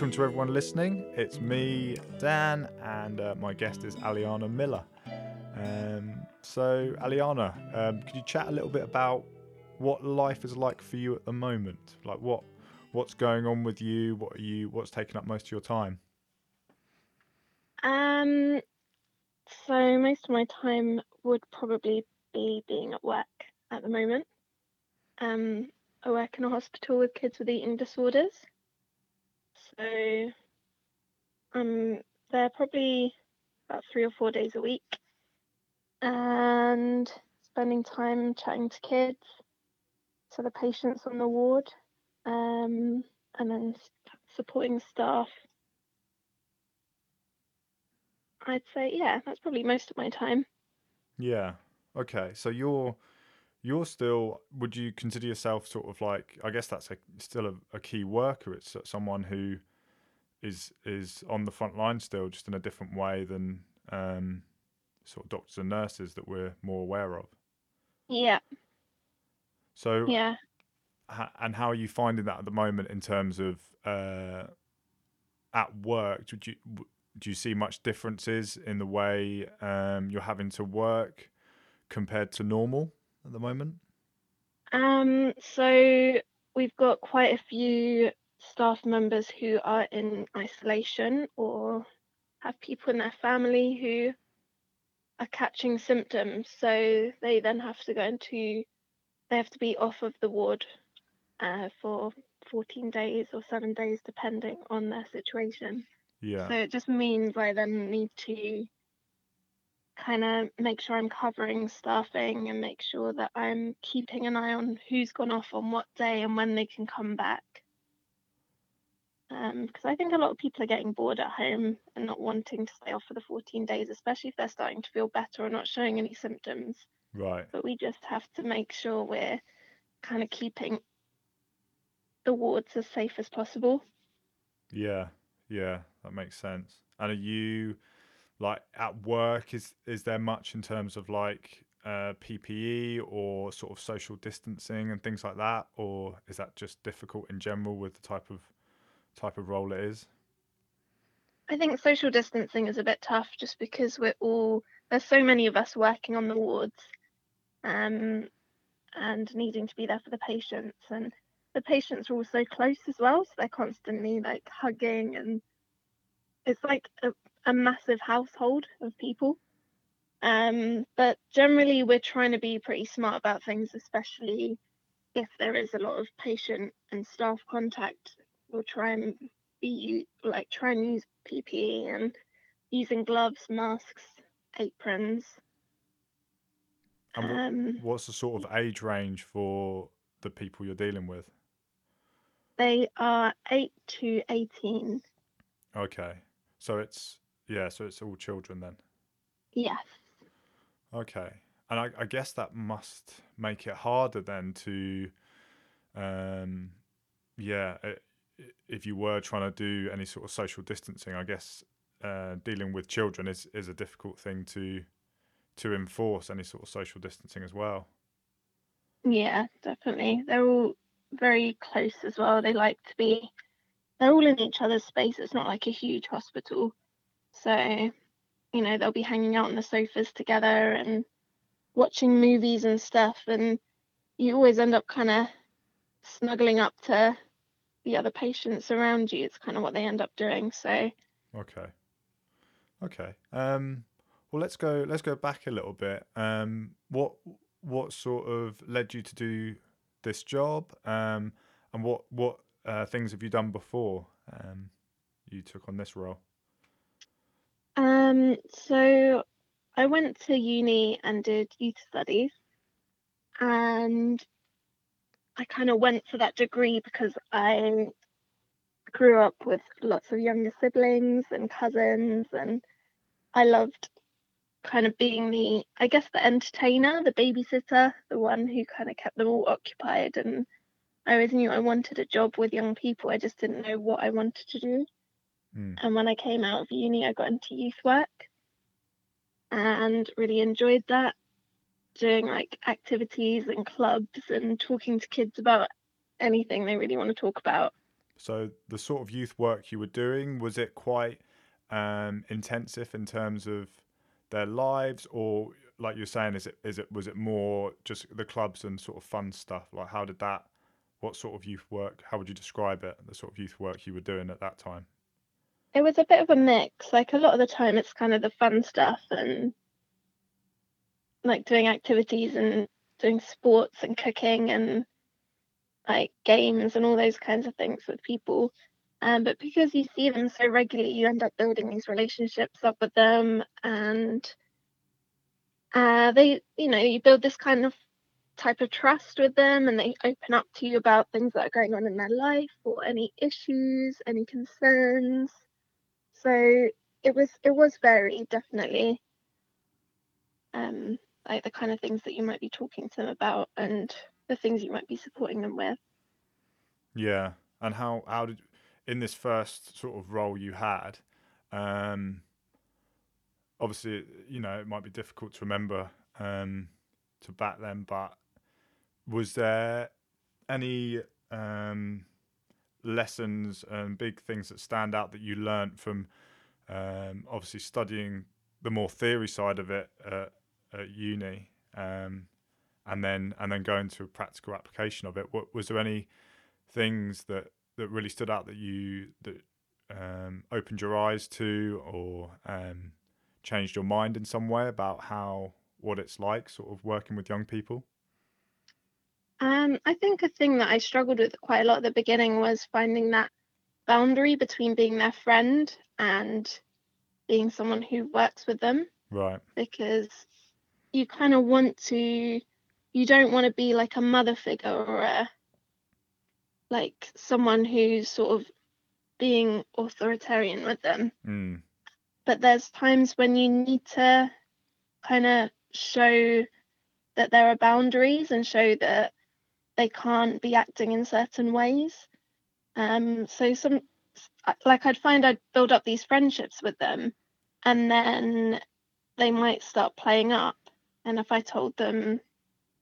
welcome to everyone listening. It's me, Dan, and uh, my guest is Aliana Miller. Um, so, Aliana, um, could you chat a little bit about what life is like for you at the moment? Like, what what's going on with you? What are you? What's taking up most of your time? Um, so most of my time would probably be being at work at the moment. Um, I work in a hospital with kids with eating disorders. So I'm there probably about three or four days a week and spending time chatting to kids, to the patients on the ward, um, and then supporting staff. I'd say, yeah, that's probably most of my time. Yeah. Okay. So you're you're still. Would you consider yourself sort of like? I guess that's a, still a, a key worker. It's someone who is is on the front line still, just in a different way than um, sort of doctors and nurses that we're more aware of. Yeah. So Yeah. ha- and how are you finding that at the moment in terms of uh, at work? Do you w- do you see much differences in the way um, you're having to work compared to normal at the moment? Um, so we've got quite a few staff members who are in isolation or have people in their family who are catching symptoms. So they then have to go into, they have to be off of the ward uh, for 14 days or seven days, depending on their situation. Yeah. So it just means I then need to kind of make sure I'm covering staffing and make sure that I'm keeping an eye on who's gone off on what day and when they can come back. Um, because I think a lot of people are getting bored at home and not wanting to stay off for the 14 days, especially if they're starting to feel better or not showing any symptoms. Right. But we just have to make sure we're kind of keeping the wards as safe as possible. Yeah. Yeah. That makes sense. And are you like at work? Is is there much in terms of like uh, PPE or sort of social distancing and things like that, or is that just difficult in general with the type of type of role it is? I think social distancing is a bit tough just because we're all there's so many of us working on the wards um, and needing to be there for the patients and the patients are all so close as well so they're constantly like hugging and it's like a, a massive household of people um, but generally we're trying to be pretty smart about things especially if there is a lot of patient and staff contact we'll try and be like try and use PPE and using gloves, masks, aprons. And Um, what's the sort of age range for the people you're dealing with? they are eight to eighteen. Okay, so it's yeah, so it's all children then. Yes. Okay, and I, I guess that must make it harder then to, um, yeah, i- i- if you were trying to do any sort of social distancing, I guess uh, dealing with children is is a difficult thing to to enforce any sort of social distancing as well. Yeah, definitely. They're all very close as well. They like to be. They're all in each other's space. It's not like a huge hospital, so you know they'll be hanging out on the sofas together and watching movies and stuff. And you always end up kind of snuggling up to the other patients around you. It's kind of what they end up doing. So Okay. Okay. Um, well, let's go. Let's go back a little bit. Um, what what sort of led you to do this job? Um, and what what uh, things have you done before um, you took on this role? Um, so I went to uni and did youth studies, and I kind of went for that degree because I grew up with lots of younger siblings and cousins, and I loved kind of being the, I guess, the entertainer, the babysitter, the one who kind of kept them all occupied. And I always knew I wanted a job with young people. I just didn't know what I wanted to do. Mm. And when I came out of uni, I got into youth work and really enjoyed that, doing like activities and clubs and talking to kids about anything they really want to talk about. So the sort of youth work you were doing was it quite um, intensive in terms of their lives, or like you're saying, is it is it was it more just the clubs and sort of fun stuff? Like how did that? What sort of youth work? How would you describe it? The sort of youth work you were doing at that time? It was a bit of a mix. Like a lot of the time, it's kind of the fun stuff and like doing activities and doing sports and cooking and like games and all those kinds of things with people. Um, but because you see them so regularly, you end up building these relationships up with them, and uh, they, you know, you build this kind of type of trust with them, and they open up to you about things that are going on in their life or any issues, any concerns. So it was it was very definitely um, like the kind of things that you might be talking to them about and the things you might be supporting them with. Yeah, and how how did in this first sort of role you had? Um, obviously, you know, it might be difficult to remember um, to back them but was there any um, lessons and big things that stand out that you learnt from um, obviously studying the more theory side of it at, at uni, um, and then and then going to a practical application of it? What was there any things that that really stood out that you that um, opened your eyes to or um, changed your mind in some way about how what it's like, sort of working with young people? Um, I think a thing that I struggled with quite a lot at the beginning was finding that boundary between being their friend and being someone who works with them. Right. Because you kind of want to, you don't want to be like a mother figure or a like someone who's sort of being authoritarian with them. Mm. But there's times when you need to kind of show that there are boundaries and show that they can't be acting in certain ways. Um, so some like I'd find I'd build up these friendships with them, and then they might start playing up. And if I told them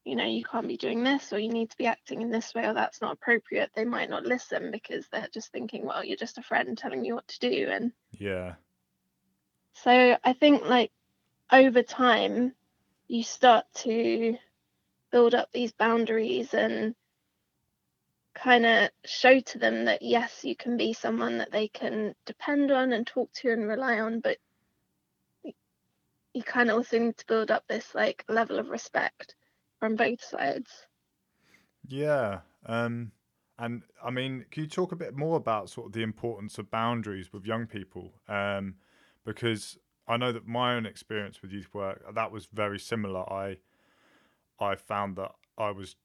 you know, you can't be doing this or you need to be acting in this way or that's not appropriate, they might not listen because they're just thinking, well, you're just a friend telling me what to do. And yeah. So I think like over time, you start to build up these boundaries and kind of show to them that yes, you can be someone that they can depend on and talk to and rely on, but you kind of also need to build up this like level of respect from both sides. Yeah. Um, and I mean, can you talk a bit more about sort of the importance of boundaries with young people? Um, because I know that my own experience with youth work that was very similar. I I found that I was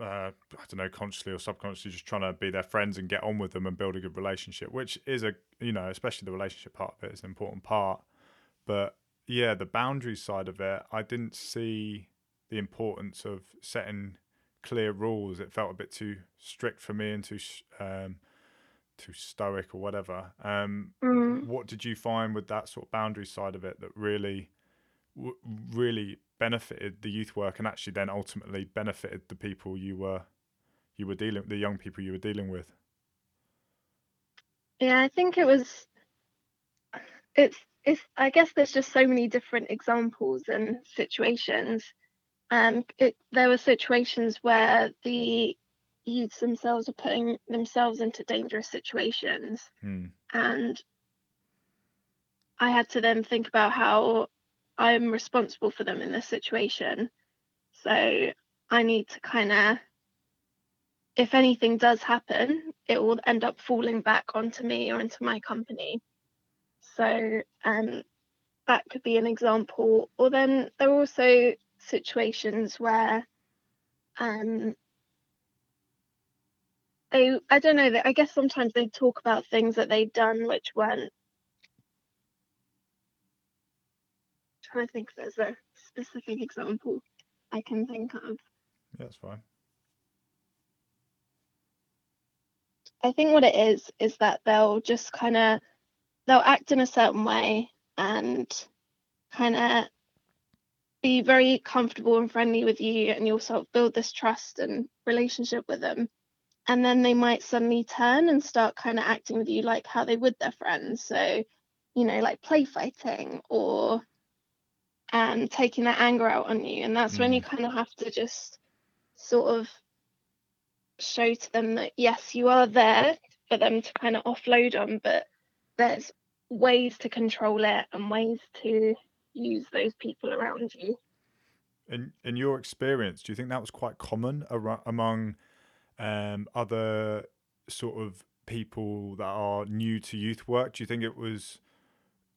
uh, I don't know consciously or subconsciously just trying to be their friends and get on with them and build a good relationship, which is a you know especially the relationship part of it is an important part. But yeah, the boundaries side of it, I didn't see the importance of setting clear rules. It felt a bit too strict for me and too um, too stoic or whatever. Um, mm. What did you find with that sort of boundary side of it that really, w- really benefited the youth work and actually then ultimately benefited the people you were you were dealing the young people you were dealing with? Yeah, I think it was. It's it's. I guess there's just so many different examples and situations um, it, there were situations where the youths themselves are putting themselves into dangerous situations, hmm. and I had to then think about how I'm responsible for them in this situation. So I need to kind of, if anything does happen, it will end up falling back onto me or into my company. So um, that could be an example. Or then there are also situations where um they I don't know I guess sometimes they talk about things that they've done which weren't trying to think if there's a specific example I can think of. Yeah, that's fine. I think what it is is that they'll just kind of they'll act in a certain way and kind of be very comfortable and friendly with you and you'll sort of build this trust and relationship with them and then they might suddenly turn and start kind of acting with you like how they would their friends. So, you know, like play fighting or um, taking that anger out on you. And that's mm. when you mm. kind of have to just sort of show to them that, yes, you are there for them to kind of offload on, but there's ways to control it and ways to use those people around you. In in your experience, do you think that was quite common ar- among um, other sort of people that are new to youth work? Do you think it was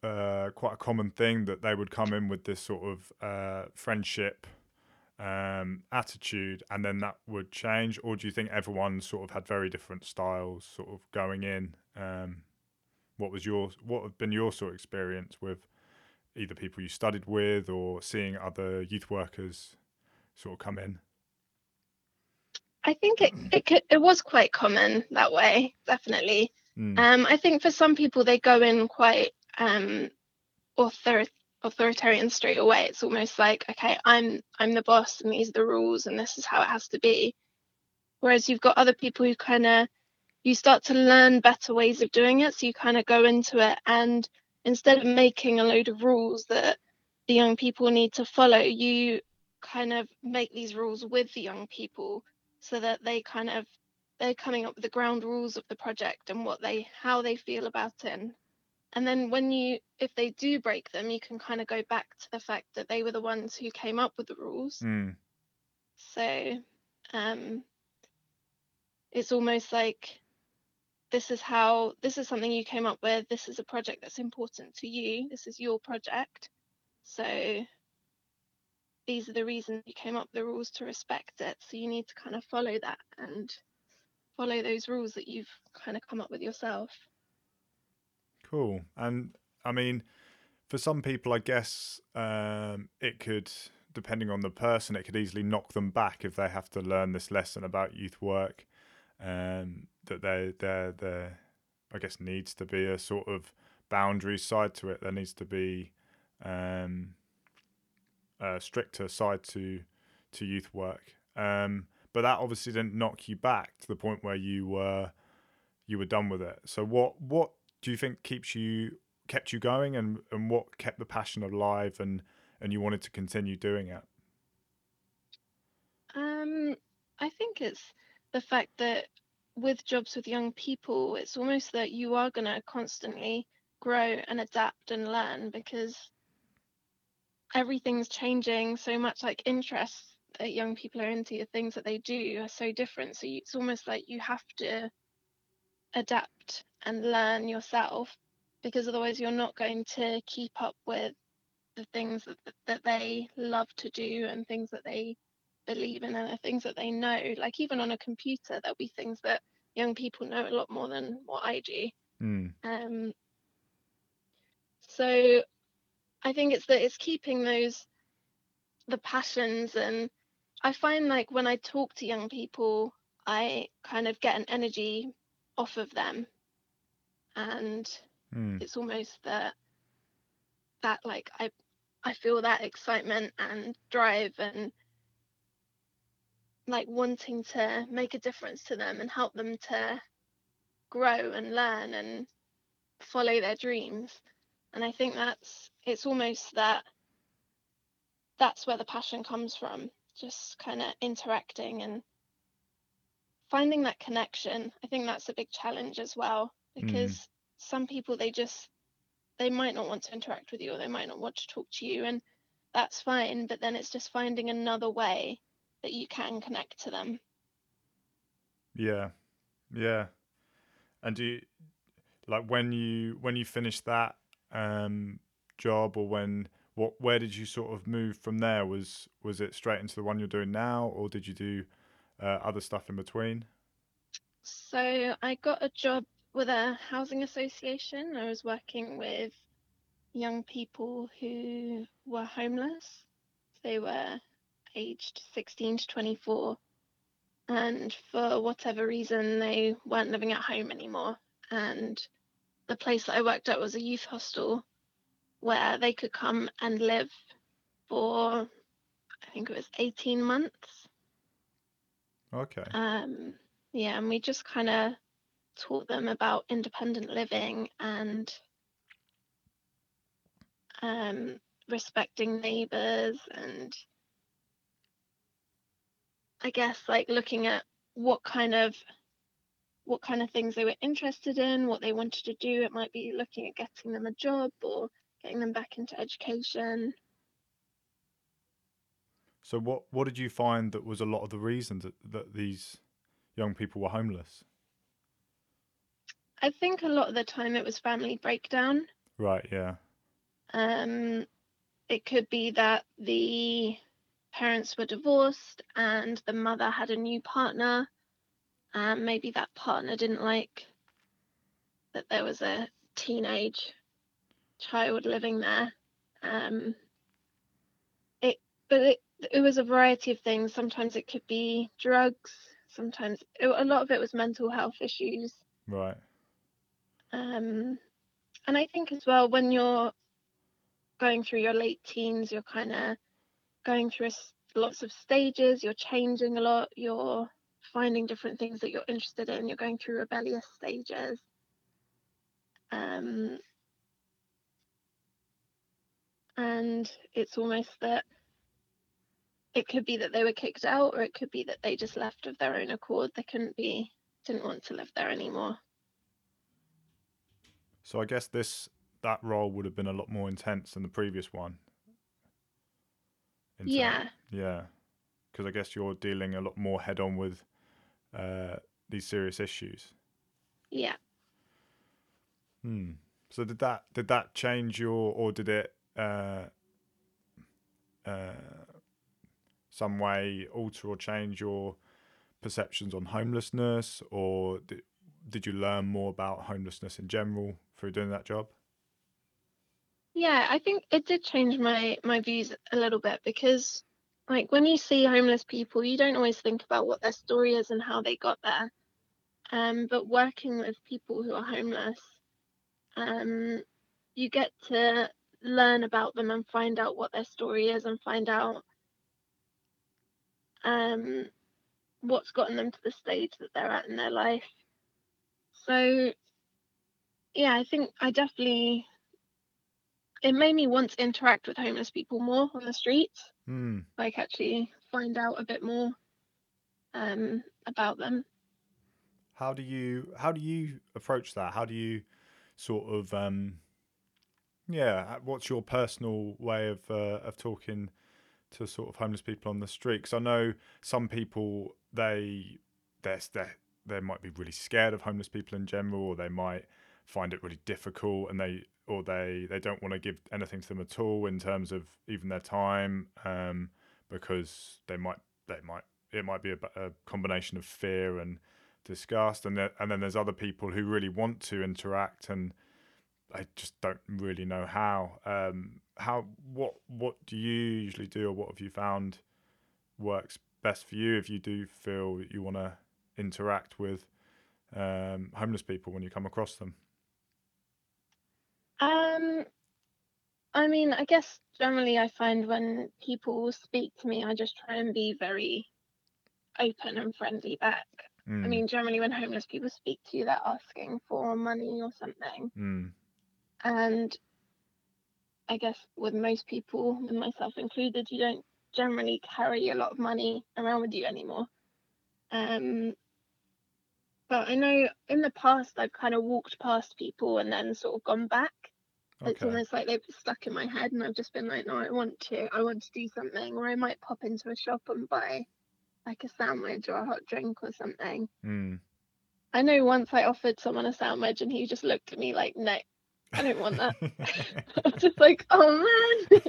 uh, quite a common thing that they would come in with this sort of uh, friendship um, attitude and then that would change? Or do you think everyone sort of had very different styles sort of going in? Um, what was your what have been your sort of experience with either people you studied with or seeing other youth workers sort of come in? I think it it, could, it was quite common that way, definitely. Mm. Um, I think for some people they go in quite um, author- authoritarian straight away. It's almost like, okay, I'm I'm the boss and these are the rules and this is how it has to be. Whereas you've got other people who kind of you start to learn better ways of doing it. So you kind of go into it and instead of making a load of rules that the young people need to follow, you kind of make these rules with the young people so that they kind of they're coming up with the ground rules of the project and what they how they feel about it and then when you if they do break them you can kind of go back to the fact that they were the ones who came up with the rules mm. so um it's almost like this is how this is something you came up with this is a project that's important to you this is your project so these are the reasons you came up with the rules to respect it. So you need to kind of follow that and follow those rules that you've kind of come up with yourself. Cool. And I mean, for some people, I guess um, it could, depending on the person, it could easily knock them back if they have to learn this lesson about youth work. Um, that there, there, there, I guess, needs to be a sort of boundary side to it. There needs to be um, uh, stricter side to to youth work. Um, but that obviously didn't knock you back to the point where you were you were done with it. So what what do you think keeps you kept you going and, and what kept the passion alive and, and you wanted to continue doing it? Um, I think it's the fact that with jobs with young people, it's almost that you are going to constantly grow and adapt and learn because everything's changing so much like interests that young people are into the things that they do are so different so it's almost like you have to adapt and learn yourself because otherwise you're not going to keep up with the things that, that they love to do and things that they believe in and the things that they know like even on a computer there'll be things that young people know a lot more than what i do mm. um so I think it's that it's keeping those the passions and I find like when I talk to young people, I kind of get an energy off of them. And mm. it's almost that that like I I feel that excitement and drive and like wanting to make a difference to them and help them to grow and learn and follow their dreams. And i think that's it's almost that that's where the passion comes from just kind of interacting and finding that connection. I think that's a big challenge as well because mm. some people they just they might not want to interact with you or they might not want to talk to you and that's fine but then it's just finding another way that you can connect to them yeah yeah and do you like when you when you finish that um, job, or when what where did you sort of move from there? Was was it straight into the one you're doing now, or did you do uh, other stuff in between? So I got a job with a housing association. I was working with young people who were homeless. They were aged 16 to 24 and for whatever reason they weren't living at home anymore and the place that I worked at was a youth hostel where they could come and live for I think it was 18 months. Okay. Um yeah, and we just kind of taught them about independent living and um, respecting neighbors and I guess like looking at what kind of what kind of things they were interested in, what they wanted to do. It might be looking at getting them a job or getting them back into education. So what what did you find that was a lot of the reasons that, that these young people were homeless? I think a lot of the time it was family breakdown. Right, yeah. Um, it could be that the parents were divorced and the mother had a new partner. and maybe that partner didn't like that there was a teenage child living there. Um, it, but it, it was a variety of things. Sometimes it could be drugs. Sometimes it, a lot of it was mental health issues. Right. Um, and I think as well when you're going through your late teens, you're kind of going through lots of stages. You're changing a lot. You're finding different things that you're interested in. You're going through rebellious stages. Um, and it's almost that it could be that they were kicked out, or it could be that they just left of their own accord. They couldn't be, didn't want to live there anymore. So I guess this that role would have been a lot more intense than the previous one. Yeah. yeah. Because I guess you're dealing a lot more head on with uh, these serious issues. Yeah. Hmm. So did that did that change your or did it uh, uh, some way alter or change your perceptions on homelessness or did, did you learn more about homelessness in general through doing that job? Yeah, I think it did change my my views a little bit because like when you see homeless people, you don't always think about what their story is and how they got there. Um, but working with people who are homeless, um, you get to learn about them and find out what their story is and find out um, what's gotten them to the stage that they're at in their life. So, yeah, I think I definitely it made me want to interact with homeless people more on the streets. Mm. Like actually find out a bit more um, about them. How do you how do you approach that? How do you sort of um, yeah? What's your personal way of uh, of talking to sort of homeless people on the street? Because I know some people they they they might be really scared of homeless people in general, or they might find it really difficult, and they or they they don't want to give anything to them at all in terms of even their time um, because they might they might it might be a, a combination of fear and disgust and and then there's other people who really want to interact and I just don't really know how. Um, how what what do you usually do or what have you found works best for you if you do feel you want to interact with um, homeless people when you come across them um, I mean, I guess generally I find when people speak to me, I just try and be very open and friendly back. Mm. I mean, generally when homeless people speak to you, they're asking for money or something. Mm. And I guess with most people, and myself included, you don't generally carry a lot of money around with you anymore. Um, but I know in the past I've kind of walked past people and then sort of gone back Okay. It's almost like they've stuck in my head, and I've just been like, no, I want to, I want to do something, or I might pop into a shop and buy like a sandwich or a hot drink or something. Mm. I know once I offered someone a sandwich, and he just looked at me like, no, I don't want that. I was just like, oh man.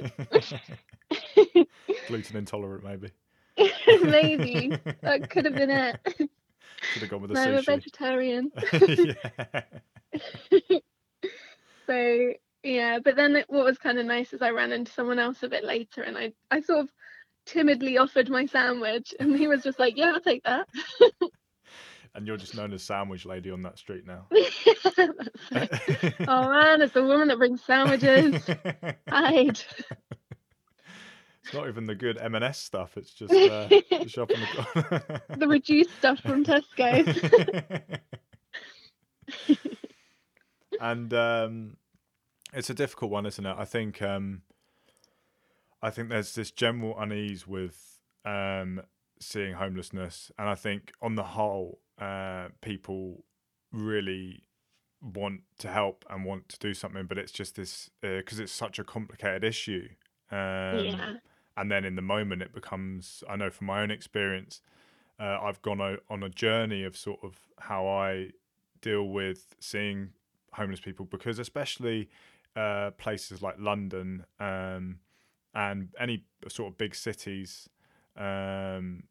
Gluten intolerant, maybe. maybe that could have been it. Could have gone with the no, sushi. I'm a vegetarian. so yeah, but then it, what was kind of nice is I ran into someone else a bit later, and I I sort of timidly offered my sandwich, and he was just like, "Yeah, I'll take that." and you're just known as Sandwich Lady on that street now. oh man, it's the woman that brings sandwiches. Hide. it's not even the good M&S stuff. It's just uh, the shop in the the reduced stuff from Tesco. and um, it's a difficult one, isn't it? I think um, I think there's this general unease with um, seeing homelessness, and I think on the whole, uh, people really want to help and want to do something, but it's just this because uh, it's such a complicated issue. Um, yeah. And then in the moment, it becomes. I know from my own experience, uh, I've gone o- on a journey of sort of how I deal with seeing homeless people because especially uh, places like London um, and any sort of big cities um,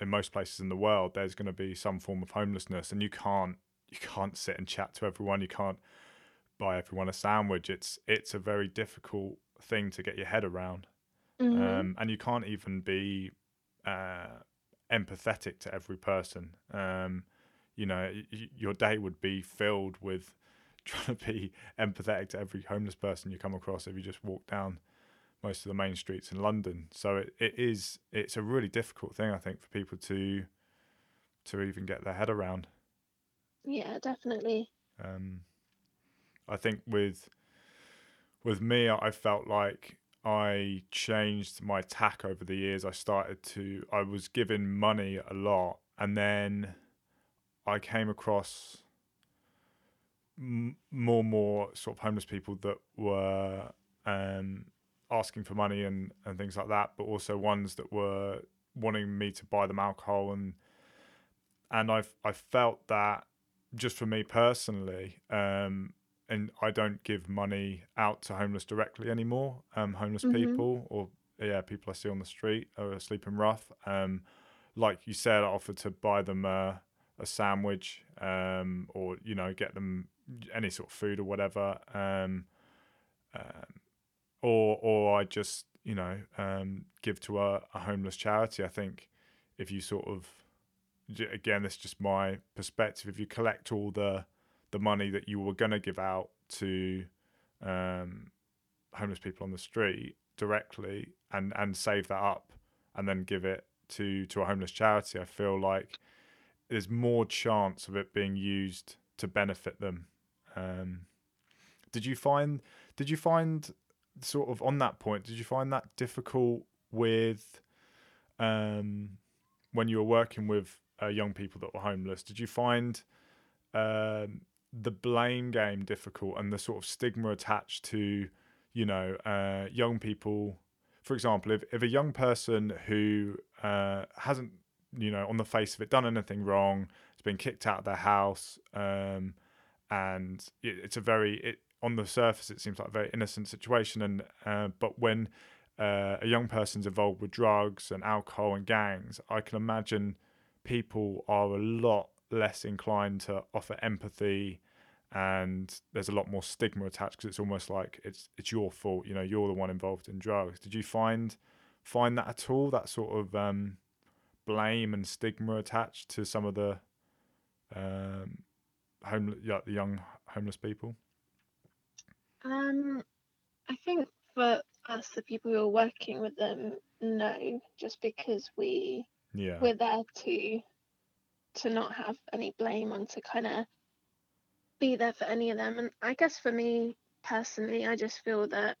in most places in the world, there's going to be some form of homelessness, and you can't you can't sit and chat to everyone. You can't buy everyone a sandwich. It's it's a very difficult thing to get your head around, Mhm. um, and you can't even be uh, empathetic to every person. Um, you know, y- your day would be filled with trying to be empathetic to every homeless person you come across if you just walk down most of the main streets in London. So it, it is it's a really difficult thing I think for people to to even get their head around. yeah, definitely. Um, I think with with me, I felt like I changed my tack over the years. I started to I was given money a lot, and then I came across m- more and more sort of homeless people that were um, asking for money and and things like that, but also ones that were wanting me to buy them alcohol and and I've I felt that just for me personally, um, and I don't give money out to homeless directly anymore. Um, homeless Mhm. people or yeah, people I see on the street or sleeping rough. Um, like you said, I offered to buy them a, a sandwich, um, or you know, get them any sort of food or whatever. Um, um, or or I just you know um, give to a, a homeless charity. I think if you sort of again, this is just my perspective. If you collect all the the money that you were going to give out to um, homeless people on the street directly and and save that up and then give it to to a homeless charity, I feel like there's more chance of it being used to benefit them. Um, did you find did you find sort of on that point did you find that difficult with um, when you were working with uh, young people that were homeless? Did you find um, the blame game difficult and the sort of stigma attached to you know uh, young people? For example if, if a young person who uh, hasn't you know on the face of it done anything wrong has been kicked out of their house um, and it, it's a very it, on the surface it seems like a very innocent situation. And uh, but when uh, a young person's involved with drugs and alcohol and gangs i can imagine people are a lot less inclined to offer empathy and there's a lot more stigma attached because it's almost like it's it's your fault you know you're the one involved in drugs. Did you find find that at all that sort of um, blame and stigma attached to some of the um, homeless yeah, the young homeless people Um, I think for us, the people who are working with them, no, just because we yeah we're there to to not have any blame and to kind of be there for any of them. And I guess for me personally, I just feel that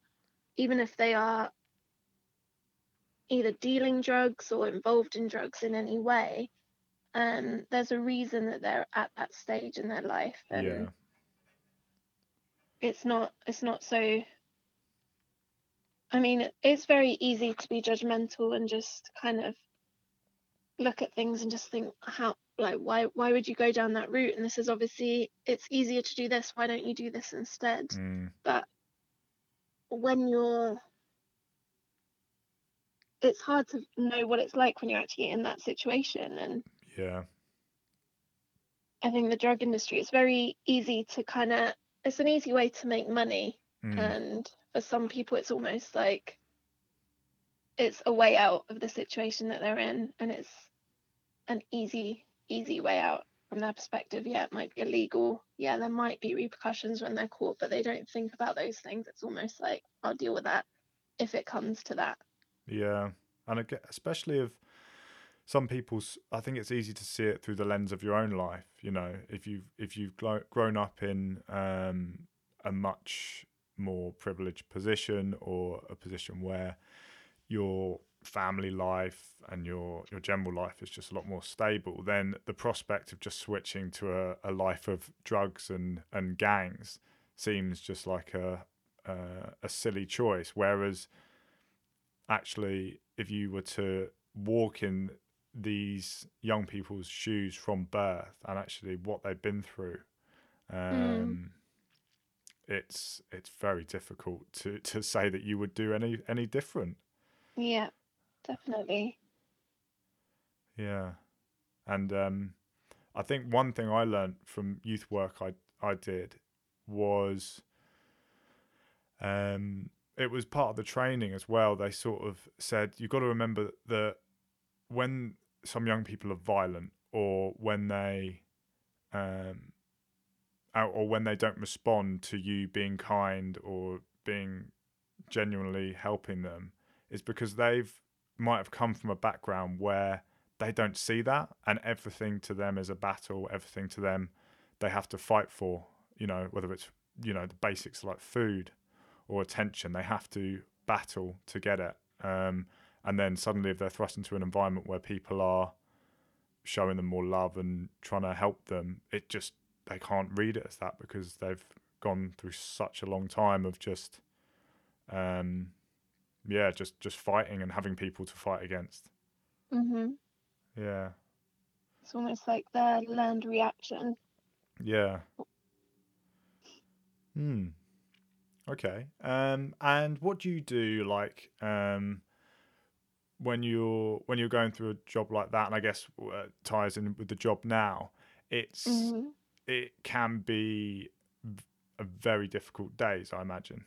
even if they are either dealing drugs or involved in drugs in any way, um, there's a reason that they're at that stage in their life, and yeah. it's not it's not so. I mean, it's very easy to be judgmental and just kind of look at things and just think how like why why would you go down that route? And this is obviously it's easier to do this why don't you do this instead? Mm, but when you're it's hard to know what it's like when you're actually in that situation and yeah. I think the drug industry is very easy to kind of it's an easy way to make money. Mm, and for some people it's almost like it's a way out of the situation that they're in and it's an easy easy way out from their perspective. Yeah it might be illegal. Yeah there might be repercussions when they're caught but they don't think about those things. It's almost like i'll deal with that if it comes to that. Yeah, and especially if some people's, I think it's easy to see it through the lens of your own life. You know, if you've if you've grown up in um, a much more privileged position or a position where your family life and your your general life is just a lot more stable, then the prospect of just switching to a, a life of drugs and and gangs seems just like a uh, a silly choice. Whereas actually, if you were to walk in these young people's shoes from birth and actually what they've been through, um, it's it's very difficult to, to say that you would do any any different. Yeah, definitely. Yeah, and um, I think one thing I learned from youth work I I did was um, it was part of the training as well. They sort of said you've got to remember that when some young people are violent or when they um, or when they don't respond to you being kind or being genuinely helping them, is because they've might have come from a background where they don't see that and everything to them is a battle everything to them they have to fight for you know whether it's you know the basics like food or attention they have to battle to get it. Um, and then suddenly if they're thrust into an environment where people are showing them more love and trying to help them it just they can't read it as that because they've gone through such a long time of just um, yeah just just fighting and having people to fight against mm-hmm. yeah It's almost like their learned reaction. Yeah. Hmm. Okay. Um, and what do you do like um when you're when you're going through a job like that? And I guess uh, ties in with the job now. It's hmm it can be a very difficult days, I imagine.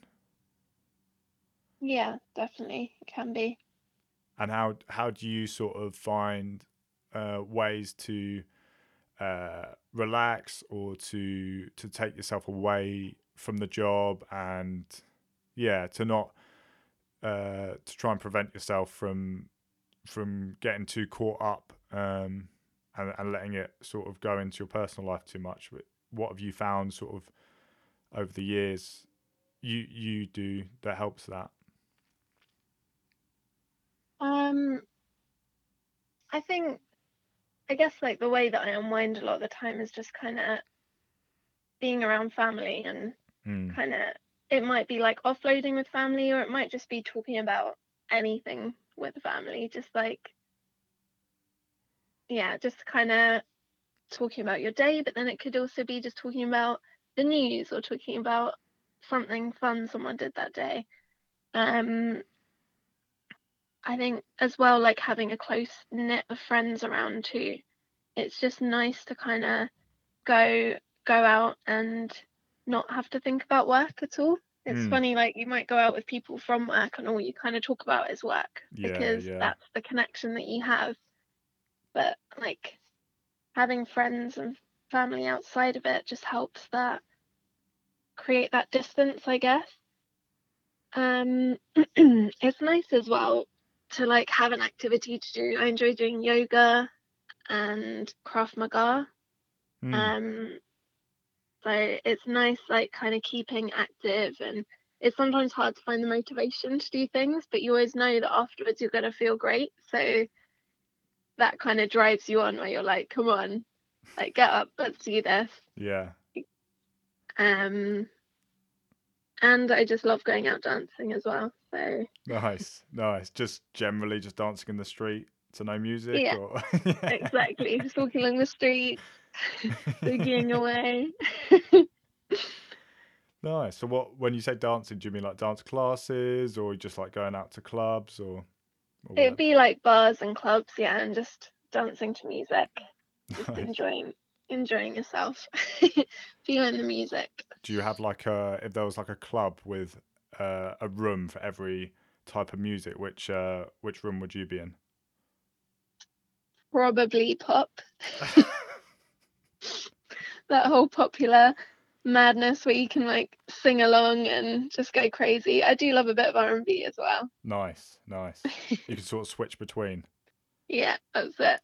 Yeah, definitely. It can be. And how how do you sort of find uh, ways to uh, relax or to to take yourself away from the job and yeah to not uh, to try and prevent yourself from from getting too caught up um, and, and letting it sort of go into your personal life too much. But what have you found sort of over the years? You you do that helps that? Um, I think, I guess like the way that I unwind a lot of the time is just kind of being around family and mm. kind of, it might be like offloading with family or it might just be talking about anything with family, just like, yeah, just kind of talking about your day, but then it could also be just talking about the news or talking about something fun someone did that day. Um, I think as well, like having a close knit of friends around too. It's just nice to kind of go go out and not have to think about work at all. It's Mm. funny, like you might go out with people from work and all you kind of talk about is work Yeah, because yeah. that's the connection that you have. But like having friends and family outside of it just helps that create that distance, I guess. Um, it's nice as well to like have an activity to do. I enjoy doing yoga and Krav Maga. Mm. Um, so it's nice, like kind of keeping active, and it's sometimes hard to find the motivation to do things, but you always know that afterwards you're gonna feel great. So that kind of drives you on, where you're like, come on, like get up, let's do this. yeah Um, and I just love going out dancing as well. So Nice, nice. Just generally just dancing in the street to no music Yeah, or exactly, just walking along the street, boogieing away. Nice. So what when you say dancing, do you mean like dance classes or just like going out to clubs or, or It'd what? be like bars and clubs, yeah, and just dancing to music, just Nice. enjoying enjoying yourself, feeling the music. Do you have like a if there was like a club with uh, a room for every type of music, which uh which room would you be in? Probably pop. That whole popular madness where you can like sing along and just go crazy. I do love a bit of R and B as well. Nice, nice. you can sort of switch between. Yeah, that's it.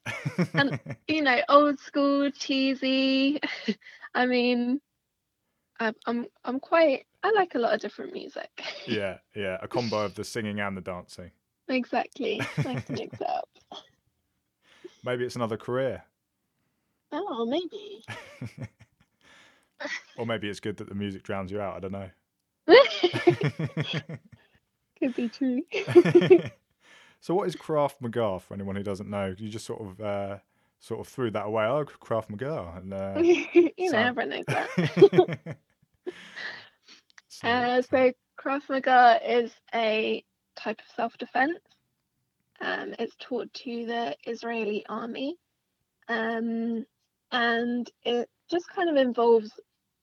And you know, old school, cheesy. I mean, I'm I'm I'm quite. I like a lot of different music. yeah, yeah, a combo of the singing and the dancing. exactly. Nice to mix up. Maybe it's another career. Oh, maybe. or maybe it's good that the music drowns you out. I don't know. Could be true. so, what is Krav Maga for anyone who doesn't know? You just sort of uh, sort of threw that away. Oh, Krav Maga, and uh, you know, everyone knows that. so, uh, so Krav Maga is a type of self-defense. Um, it's taught to the Israeli army, um, and it just kind of involves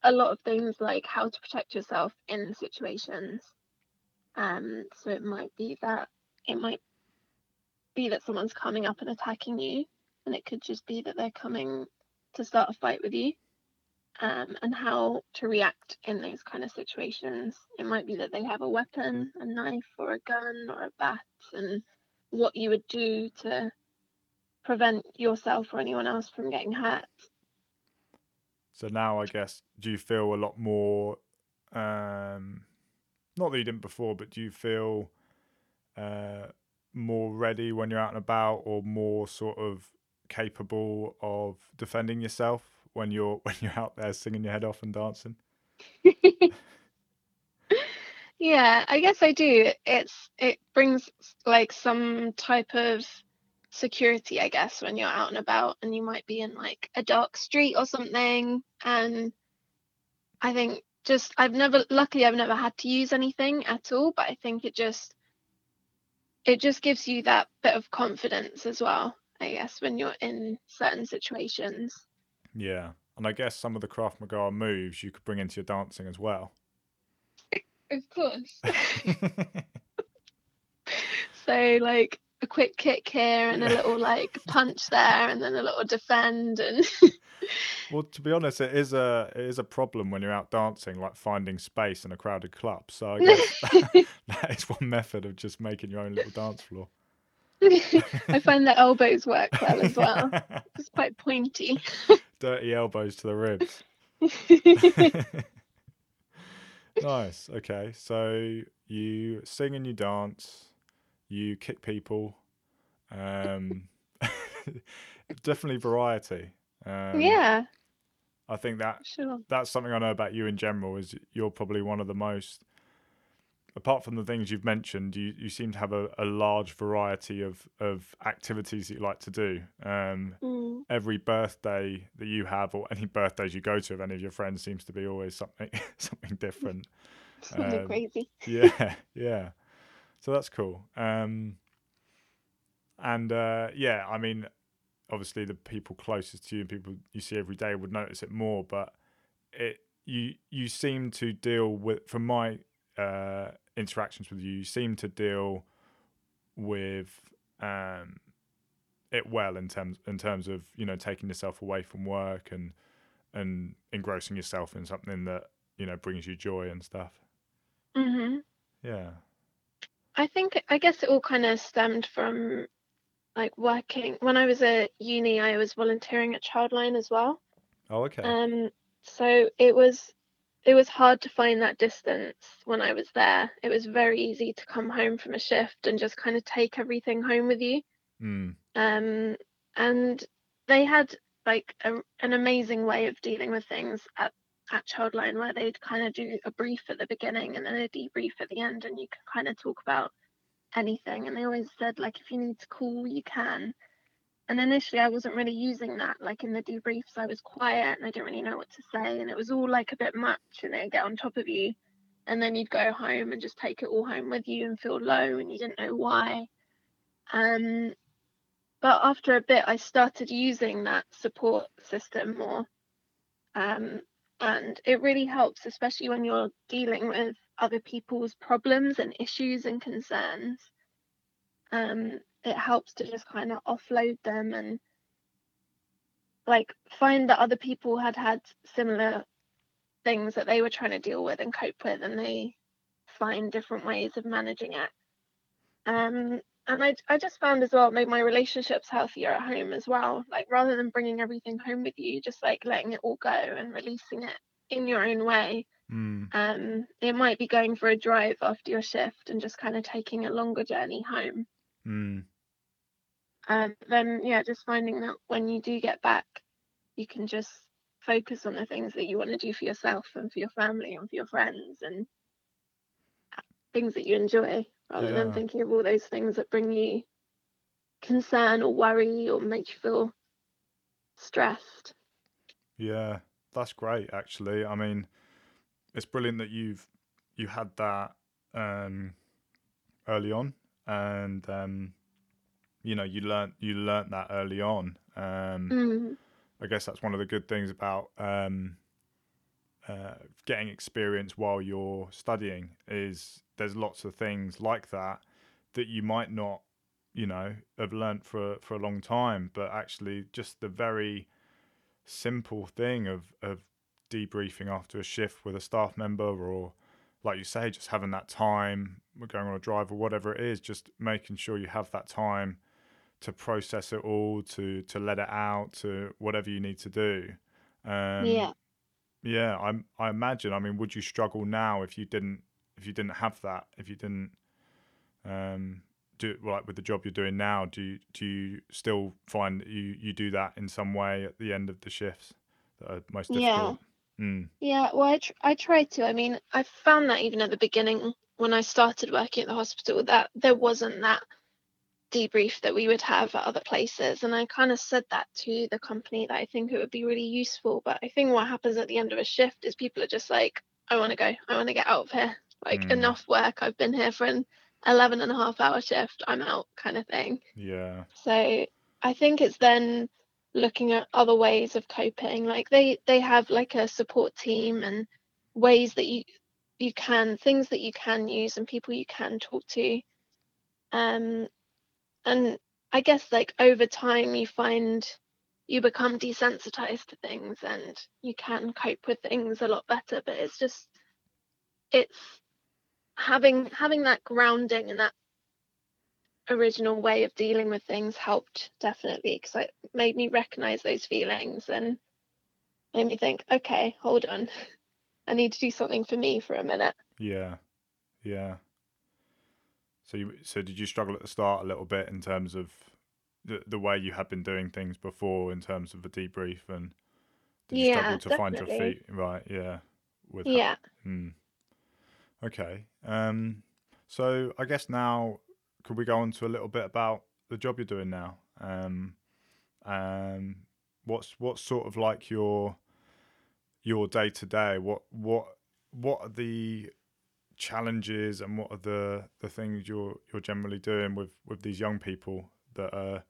a lot of things like how to protect yourself in situations. Um, so it might be that it might be that someone's coming up and attacking you, and it could just be that they're coming to start a fight with you. Um, and how to react in those kind of situations. It might be that they have a weapon, a knife, or a gun, or a bat, and what you would do to prevent yourself or anyone else from getting hurt. So now, I guess, do you feel a lot more? Um, not that you didn't before, but do you feel uh, more ready when you're out and about, or more sort of capable of defending yourself when you're when you're out there singing your head off and dancing? yeah, I guess I do. It's it brings like some type of security, I guess, when you're out and about and you might be in like a dark street or something. And I think just, I've never, luckily, I've never had to use anything at all, but I think it just, it just gives you that bit of confidence as well, I guess, when you're in certain situations. Yeah. And I guess some of the Krav Maga moves you could bring into your dancing as well. Of course. so, like, a quick kick here and a little like punch there and then a little defend and well to be honest it is a it is a problem when you're out dancing like finding space in a crowded club. So i guess that is one method of just making your own little dance floor. I find that elbows work well as well. It's quite pointy. Dirty elbows to the ribs. Nice. Okay. So you sing and you dance you kick people. Um, definitely variety. Um, yeah. I think that sure. that's something I know about you in general is you're probably one of the most apart from the things you've mentioned, you, you seem to have a, a large variety of, of activities that you like to do. Um, mm. Every birthday that you have, or any birthdays you go to of any of your friends, seems to be always something something different. something um, crazy. Yeah, yeah. So that's cool. Um, and uh, yeah, I mean, obviously the people closest to you and people you see every day would notice it more, but it you you seem to deal with from my uh, interactions with you, you seem to deal with um, it well in terms in terms of you know taking yourself away from work and and engrossing yourself in something that you know brings you joy and stuff. Mhm. Yeah. I think I guess it all kind of stemmed from like working when I was at uni. I was volunteering at Childline as well. Oh, okay. Um, so it was it was hard to find that distance when I was there. It was very easy to come home from a shift and just kind of take everything home with you. Mm. Um, and they had like a, an amazing way of dealing with things at at Childline where they'd kind of do a brief at the beginning and then a debrief at the end, and you could kind of talk about anything. And they always said, like, if you need to call, you can. And initially, I wasn't really using that. Like in the debriefs, I was quiet and I didn't really know what to say, and it was all like a bit much, and they'd get on top of you. And then you'd go home and just take it all home with you and feel low, and you didn't know why. Um, but after a bit, I started using that support system more. Um, and it really helps, especially when you're dealing with other people's problems and issues and concerns. Um, it helps to just kind of offload them and like find that other people had had similar things that they were trying to deal with and cope with, and they find different ways of managing it. Um, and I, I just found as well made my relationships healthier at home as well. Like rather than bringing everything home with you, just like letting it all go and releasing it in your own way. Mm. Um, it might be going for a drive after your shift and just kind of taking a longer journey home. Mm. Um, then yeah, just finding that when you do get back, you can just focus on the things that you want to do for yourself and for your family and for your friends and things that you enjoy rather than thinking of all those things that bring you concern or worry or make you feel stressed. Yeah, that's great actually. I mean, it's brilliant that you've you had that um early on and um you know, you learnt you learnt that early on. Um Mm. I guess that's one of the good things about um uh, getting experience while you're studying is there's lots of things like that that you might not you know have learnt for for a long time but actually just the very simple thing of of debriefing after a shift with a staff member or like you say just having that time we're going on a drive or whatever it is just making sure you have that time to process it all to to let it out to whatever you need to do um yeah. Yeah i i imagine i mean would you struggle now if you didn't if you didn't have that if you didn't um do like with the job you're doing now do you do you still find that you you do that in some way at the end of the shifts that are most Yeah. difficult mm, Yeah, well, I, tr- I try to. I mean, I found that even at the beginning when I started working at the hospital, that there wasn't that debrief that we would have at other places. And I kind of said that to the company that I think it would be really useful. But I think what happens at the end of a shift is people are just like, I want to go, I want to get out of here. Like, Mm. enough work. I've been here for an 11 and a half hour shift. I'm out, kind of thing. yeah So I think it's then looking at other ways of coping. Like they they have like a support team and ways that you you can things that you can use and people you can talk to. Um and I guess like over time you find you become desensitized to things and you can cope with things a lot better. But it's just it's having having that grounding and that original way of dealing with things helped definitely because it made me recognize those feelings and made me think okay hold on. I need to do something for me for a minute. Yeah. Yeah so you so did you struggle at the start a little bit in terms of the the way you had been doing things before in terms of a debrief and did you Yeah, struggle to find your feet right yeah with yeah Hmm. Okay. Um, so I guess now could we go on to a little bit about the job you're doing now? Um, um, what's what's sort of like your your day to day? What what what are the challenges and what are the the things you're you're generally doing with with these young people that are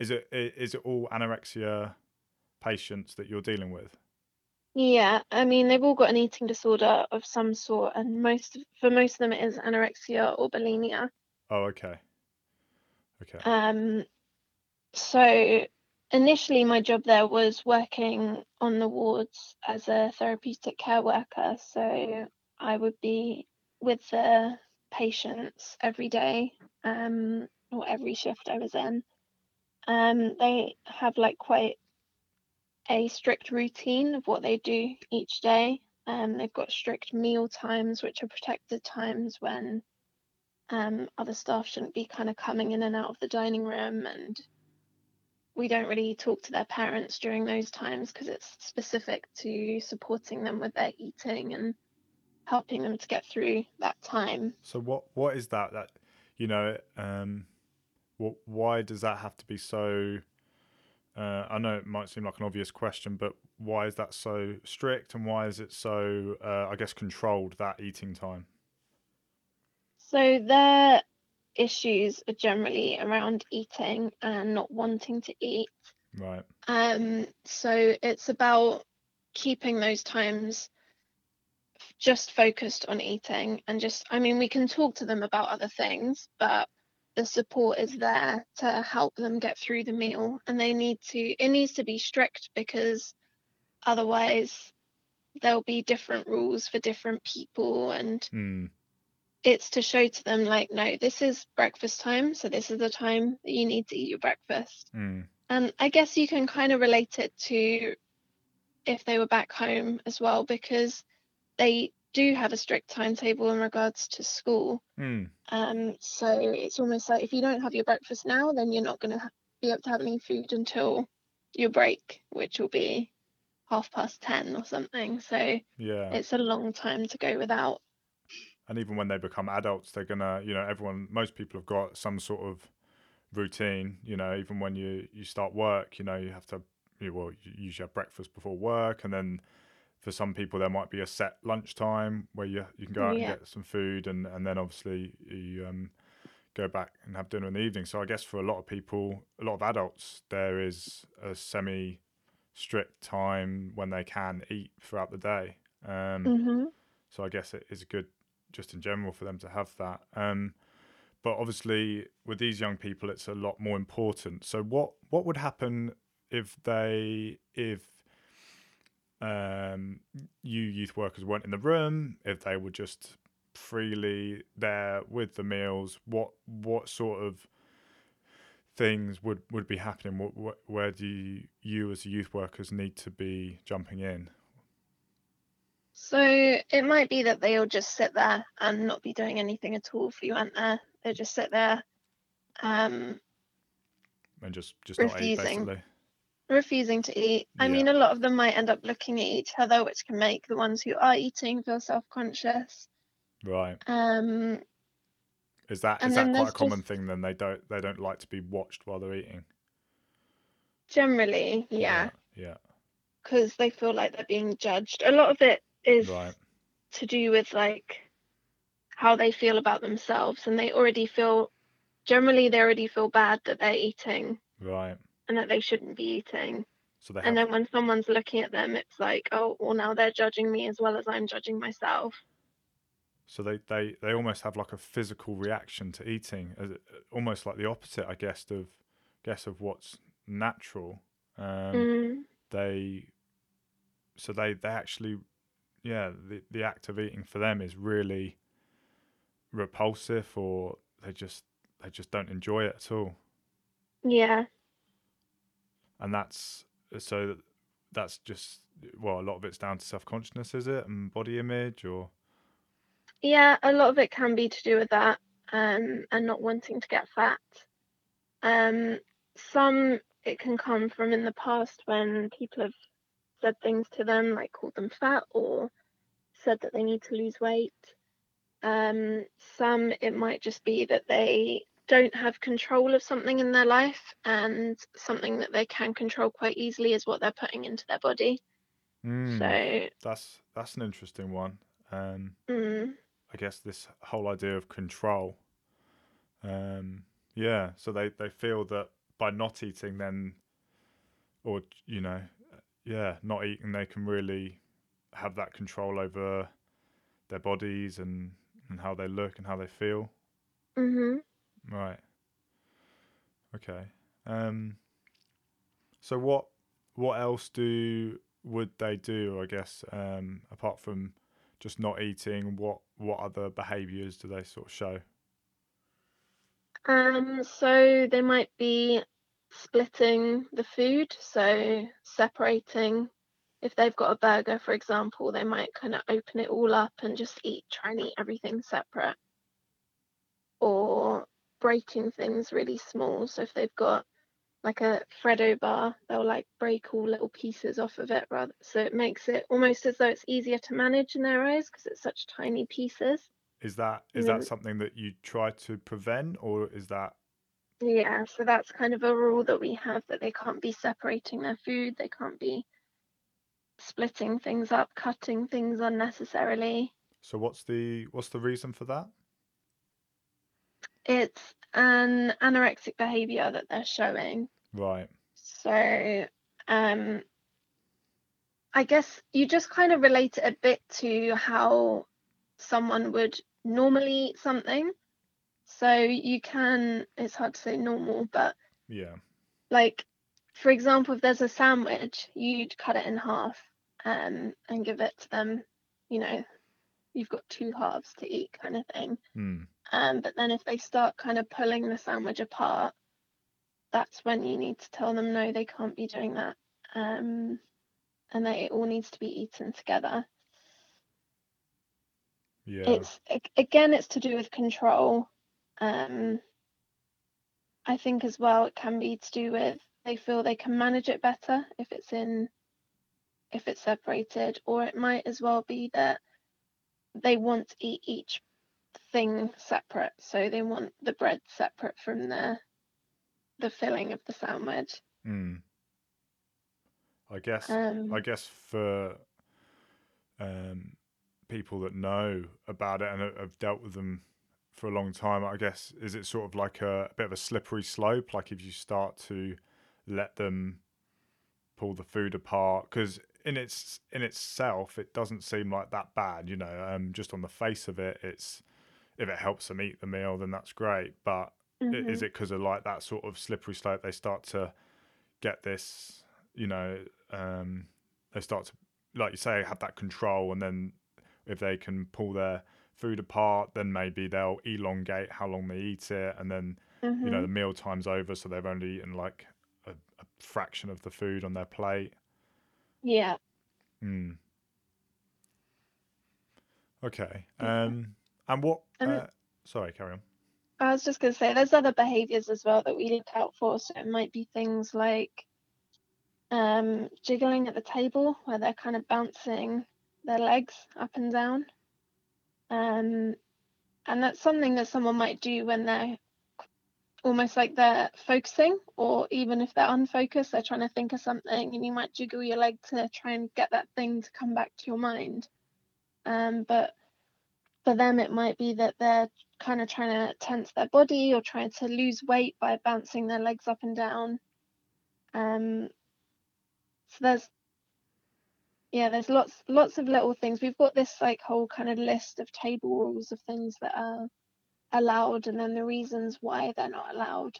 is it is it all anorexia patients that you're dealing with? yeah i mean they've all got an eating disorder of some sort and most for most of them it is anorexia or bulimia Oh, okay. Okay. Um, so initially, my job there was working on the wards as a therapeutic care worker. So I would be with the patients every day, um, or every shift I was in. Um, they have like quite a strict routine of what they do each day. Um, they've got strict meal times, which are protected times when um, other staff shouldn't be kind of coming in and out of the dining room and we don't really talk to their parents during those times because it's specific to supporting them with their eating and helping them to get through that time So what what is that that you know um what why does that have to be so uh, I know it might seem like an obvious question, but why is that so strict and why is it so uh, I guess controlled that eating time? so their issues are generally around eating and not wanting to eat Right. Um, so it's about keeping those times just focused on eating and just, I mean, we can talk to them about other things, but the support is there to help them get through the meal and they need to, it needs to be strict because otherwise there'll be different rules for different people and Mm. it's to show to them like no this is breakfast time so this is the time that you need to eat your breakfast Mm. and i guess you can kind of relate it to if they were back home as well because they do have a strict timetable in regards to school Mm. um so it's almost like if you don't have your breakfast now then you're not going to be able to have any food until your break which will be half past 10 or something so Yeah. it's a long time to go without and even when they become adults they're gonna you know everyone most people have got some sort of routine you know even when you you start work you know you have to you well you usually have breakfast before work and then for some people there might be a set lunchtime where you you can go out Yeah. and get some food and and then obviously you um go back and have dinner in the evening so i guess for a lot of people a lot of adults there is a semi strict time when they can eat throughout the day um hmm so I guess it is good just in general for them to have that. Um, but obviously, with these young people, it's a lot more important. So what what would happen if they if um, you youth workers weren't in the room? If they were just freely there with the meals, what what sort of things would would be happening? What, what where do you, you as youth workers need to be jumping in? So it might be that they'll just sit there and not be doing anything at all if you aren't there. They'll just sit there, um, And just just not eat Refusing. basically. Refusing to eat. I Yeah. mean, a lot of them might end up looking at each other, which can make the ones who are eating feel self-conscious. Right. Um, Is that is that quite a common just- thing? Then they don't they don't like to be watched while they're eating. generally, yeah, Yeah. because they feel like they're being judged. A lot of it is Right. to do with like how they feel about themselves, and they already feel. Generally, they already feel bad that they're eating Right. And that they shouldn't be eating. So they have And then when someone's looking at them, it's like, oh, well, now they're judging me as well as I'm judging myself. so they, they they almost have like a physical reaction to eating, almost like the opposite, I guess, of guess of what's natural. Um, Mm, They so they they actually yeah the the act of eating for them is really repulsive, or they just they just don't enjoy it at all. yeah, and that's so that's just well a lot of it's down to self-consciousness is it and body image or yeah, a lot of it can be to do with that, um, and not wanting to get fat. Um, some it can come from in the past when people have said things to them, like called them fat or said that they need to lose weight. Um, some it might just be that they don't have control of something in their life, and something that they can control quite easily is what they're putting into their body. Mm, So, that's that's an interesting one um mm, i guess this whole idea of control um yeah so they they feel that by not eating then or you know yeah not eating they can really have that control over their bodies and and how they look and how they feel mhm. Right. Okay. Um so what what else do would they do, I guess, um apart from just not eating, what what other behaviours do they sort of show? Um, so they might be splitting the food, so separating. If they've got a burger, for example, they might kind of open it all up and just eat, try and eat everything separate. Or breaking things really small. So if they've got like a Freddo bar, they'll like break all little pieces off of it rather. So it makes it almost as though it's easier to manage in their eyes because it's such tiny pieces. Is that is Mm. that something that you try to prevent or is that Yeah, so that's kind of a rule that we have that they can't be separating their food, they can't be splitting things up, cutting things unnecessarily. so what's the what's the reason for that? It's an anorexic behavior that they're showing. Right. So, um, I guess you just kind of relate it a bit to how someone would normally eat something. So you can, it's hard to say normal, but Yeah. like for example if there's a sandwich you'd cut it in half um, and give it to them. You know, you've got two halves to eat, kind of thing. Mm. Um, but then if they start kind of pulling the sandwich apart, that's when you need to tell them no, they can't be doing that. Um, and that it all needs to be eaten together. Yeah. It's again, it's to do with control. Um, I think as well, it can be to do with they feel they can manage it better if it's in, if it's separated, or it might as well be that they want to eat each thing separate. So they want the bread separate from the the filling of the sandwich. Mm. I guess Um, I guess for um, people that know about it and ha- have dealt with them for a long time, I guess is it sort of like a, a bit of a slippery slope? Like if you start to let them pull the food apart, because in its in itself, it doesn't seem like that bad. You know, um, just on the face of it, it's if it helps them eat the meal, then that's great. But mhm. is it because of like that sort of slippery slope? They start to get this, you know, um, they start to, like you say, have that control, and then if they can pull their food apart, then maybe they'll elongate how long they eat it, and then you know Mhm. the meal time's over, so they've only eaten like a, a fraction of the food on their plate. Yeah. Hmm. Okay. Um. And what? And Uh, sorry, carry on. I was just going to say, there's other behaviors as well that we look out for. So it might be things like um, jiggling at the table, where they're kind of bouncing their legs up and down. Um, and that's something that someone might do when they're almost like they're focusing, or even if they're unfocused, they're trying to think of something, and you might jiggle your leg to try and get that thing to come back to your mind. Um, but for them, it might be that they're kind of trying to tense their body or trying to lose weight by bouncing their legs up and down. Um, so there's yeah, there's lots lots of little things. We've got this like whole kind of list of table rules of things that are allowed and then the reasons why they're not allowed.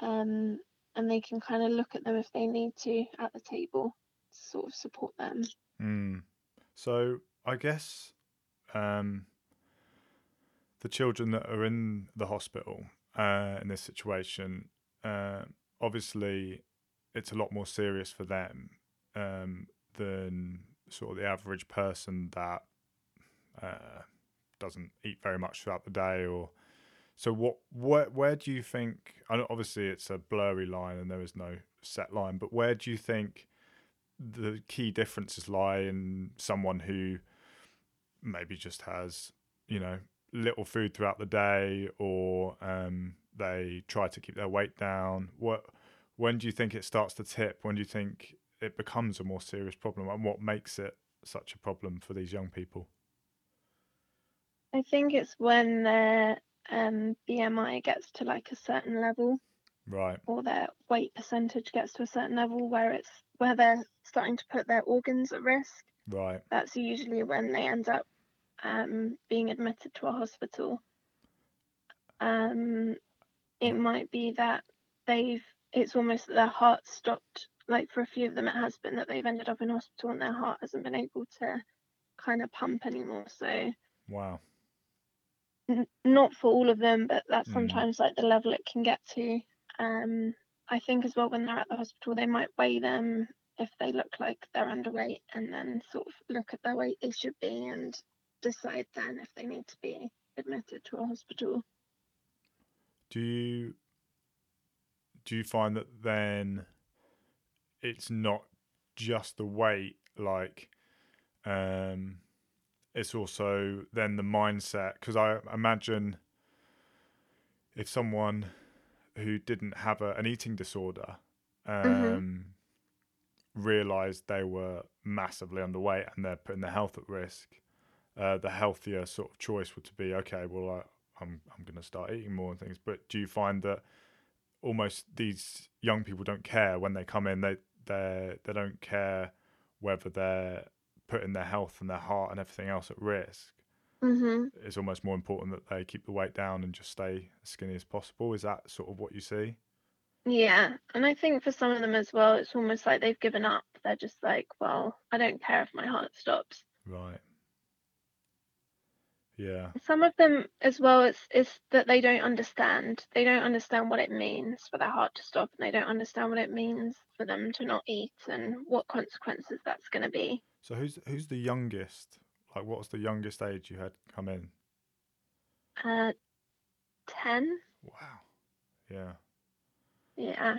Um, and they can kind of look at them if they need to at the table to sort of support them. Mm. So I guess um, the children that are in the hospital uh, in this situation, uh, obviously, it's a lot more serious for them um, than sort of the average person that uh, doesn't eat very much throughout the day. Or so, what? Where, where do you think? Know obviously, it's a blurry line and there is no set line, but where do you think? the key differences lie in someone who maybe just has you know little food throughout the day or um, they try to keep their weight down. What when do you think it starts to tip? When do you think it becomes a more serious problem? And what makes it such a problem for these young people? I think it's when their um, BMI gets to like a certain level. Right. Or their weight percentage gets to a certain level where it's where they're starting to put their organs at risk. right. That's usually when they end up um, being admitted to a hospital. Um, it might be that they've it's almost that their heart stopped. Like for a few of them, it has been that they've ended up in hospital and their heart hasn't been able to kind of pump anymore. So wow n- not for all of them, but that's Mm. sometimes like the level it can get to. Um, I think as well when they're at the hospital, they might weigh them if they look like they're underweight, and then sort of look at their weight they should be and decide then if they need to be admitted to a hospital. do you do you find that then it's not just the weight like um it's also then the mindset because i imagine if someone who didn't have a, an eating disorder um realized they were massively underweight and they're putting their health at risk uh, the healthier sort of choice would to be okay well I, I'm I'm going to start eating more and things. But do you find that almost these young people don't care when they come in? They they they don't care whether they're putting their health and their heart and everything else at risk. hmm It's almost more important that they keep the weight down and just stay as skinny as possible. Is that sort of what you see? Yeah, and I think for some of them as well, it's almost like they've given up they're just like, well, I don't care if my heart stops. Right. Yeah. Some of them as well is is that they don't understand. They don't understand what it means for their heart to stop and they don't understand what it means for them to not eat and what consequences that's gonna be. So who's who's the youngest? Like what's the youngest age you had come in? Uh ten? Wow. Yeah. Yeah.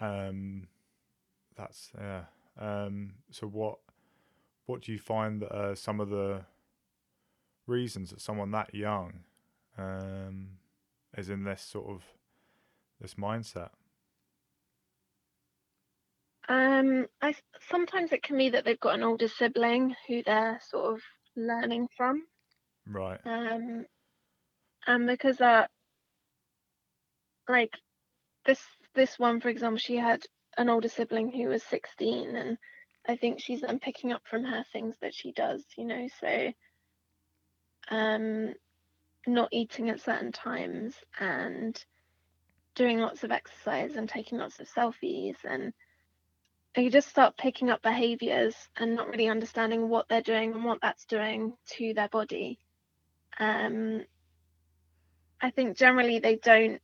Um that's yeah. Um so what what do you find that are some of the reasons that someone that young um is in this sort of this mindset? Um, I sometimes it can be that they've got an older sibling who they're sort of learning from. Right. Um, and because that, like this this one, for example, she had an older sibling who was 16, and I think she's then picking up from her things that she does, you know, so um, not eating at certain times and doing lots of exercise and taking lots of selfies and you just start picking up behaviors and not really understanding what they're doing and what that's doing to their body. Um i think generally they don't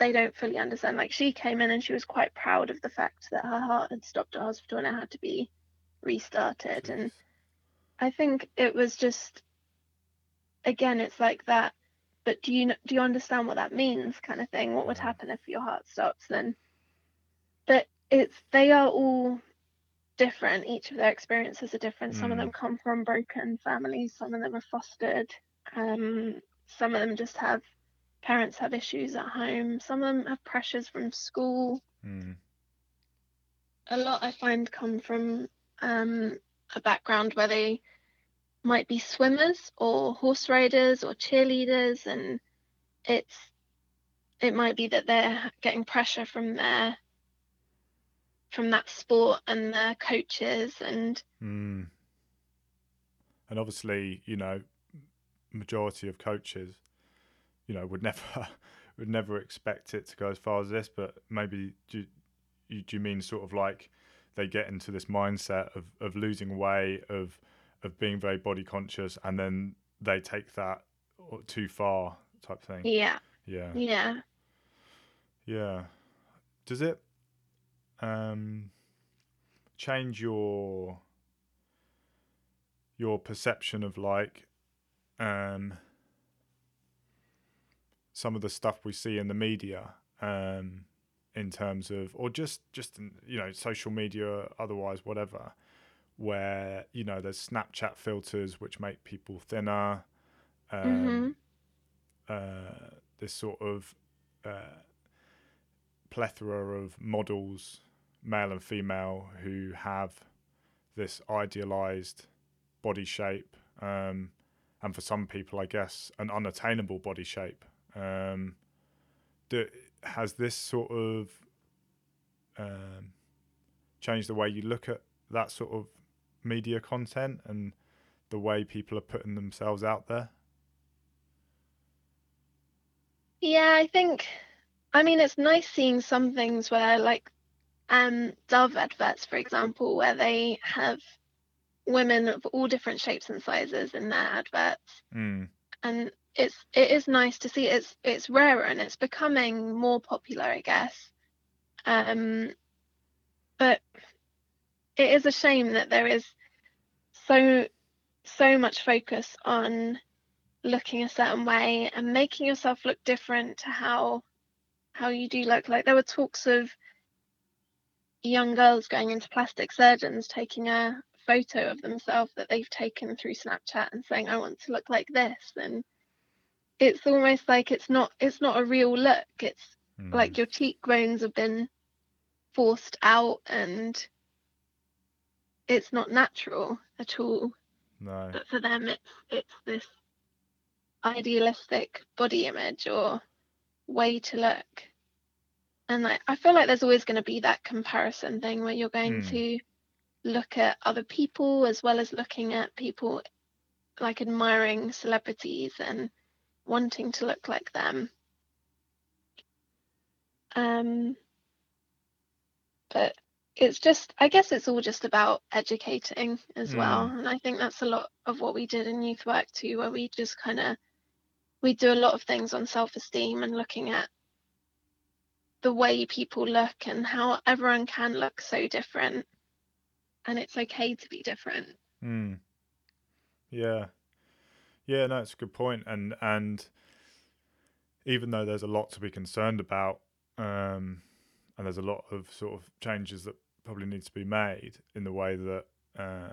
they don't fully understand. Like she came in and she was quite proud of the fact that her heart had stopped at hospital and it had to be restarted and i think it was just again it's like that but do you do you understand what that means kind of thing? What would happen if your heart stops then? But it's they are all different. Each of their experiences are different. Some of Mm. them come from broken families some of them are fostered um some of them just have parents have issues at home some of them have pressures from school. Mm. a lot i find come from um a background where they might be swimmers or horse riders or cheerleaders and it's it might be that they're getting pressure from their from that sport and their coaches and Mm. And obviously, you know, majority of coaches, you know, would never would never expect it to go as far as this. But maybe do do you mean sort of like they get into this mindset of, of losing weight, of of being very body conscious, and then they take that too far, type thing. yeah Yeah. yeah Yeah. Does it um change your your perception of like um some of the stuff we see in the media um in terms of or just just you know social media otherwise whatever where you know there's snapchat filters which make people thinner um uh this sort of uh plethora of models, male and female, who have this idealized body shape, um, and for some people, I guess, an unattainable body shape. Um, has this sort of um, changed the way you look at that sort of media content and the way people are putting themselves out there? yeah i think i mean it's nice seeing some things where like um dove adverts for example where they have women of all different shapes and sizes in their adverts Mm, and it's it is nice to see it's it's rarer and it's becoming more popular i guess. Um but it is a shame that there is so so much focus on looking a certain way and making yourself look different to how how you do look. Like there were talks of young girls going into plastic surgeons taking a photo of themselves that they've taken through Snapchat and saying I want to look like this and it's almost like it's not it's not a real look it's mm, like your cheekbones have been forced out and it's not natural at all no. but for them it's it's this idealistic body image or way to look and like i feel like there's always going to be that comparison thing where you're going Hmm. to look at other people as well as looking at people like admiring celebrities and wanting to look like them um but it's just I guess it's all just about educating as well. Mm. And I think that's a lot of what we did in youth work too, where we just kind of we do a lot of things on self-esteem and looking at the way people look and how everyone can look so different and it's okay to be different. Mm. Yeah. Yeah, no, it's a good point. And and even though there's a lot to be concerned about, um, and there's a lot of sort of changes that probably need to be made in the way that uh,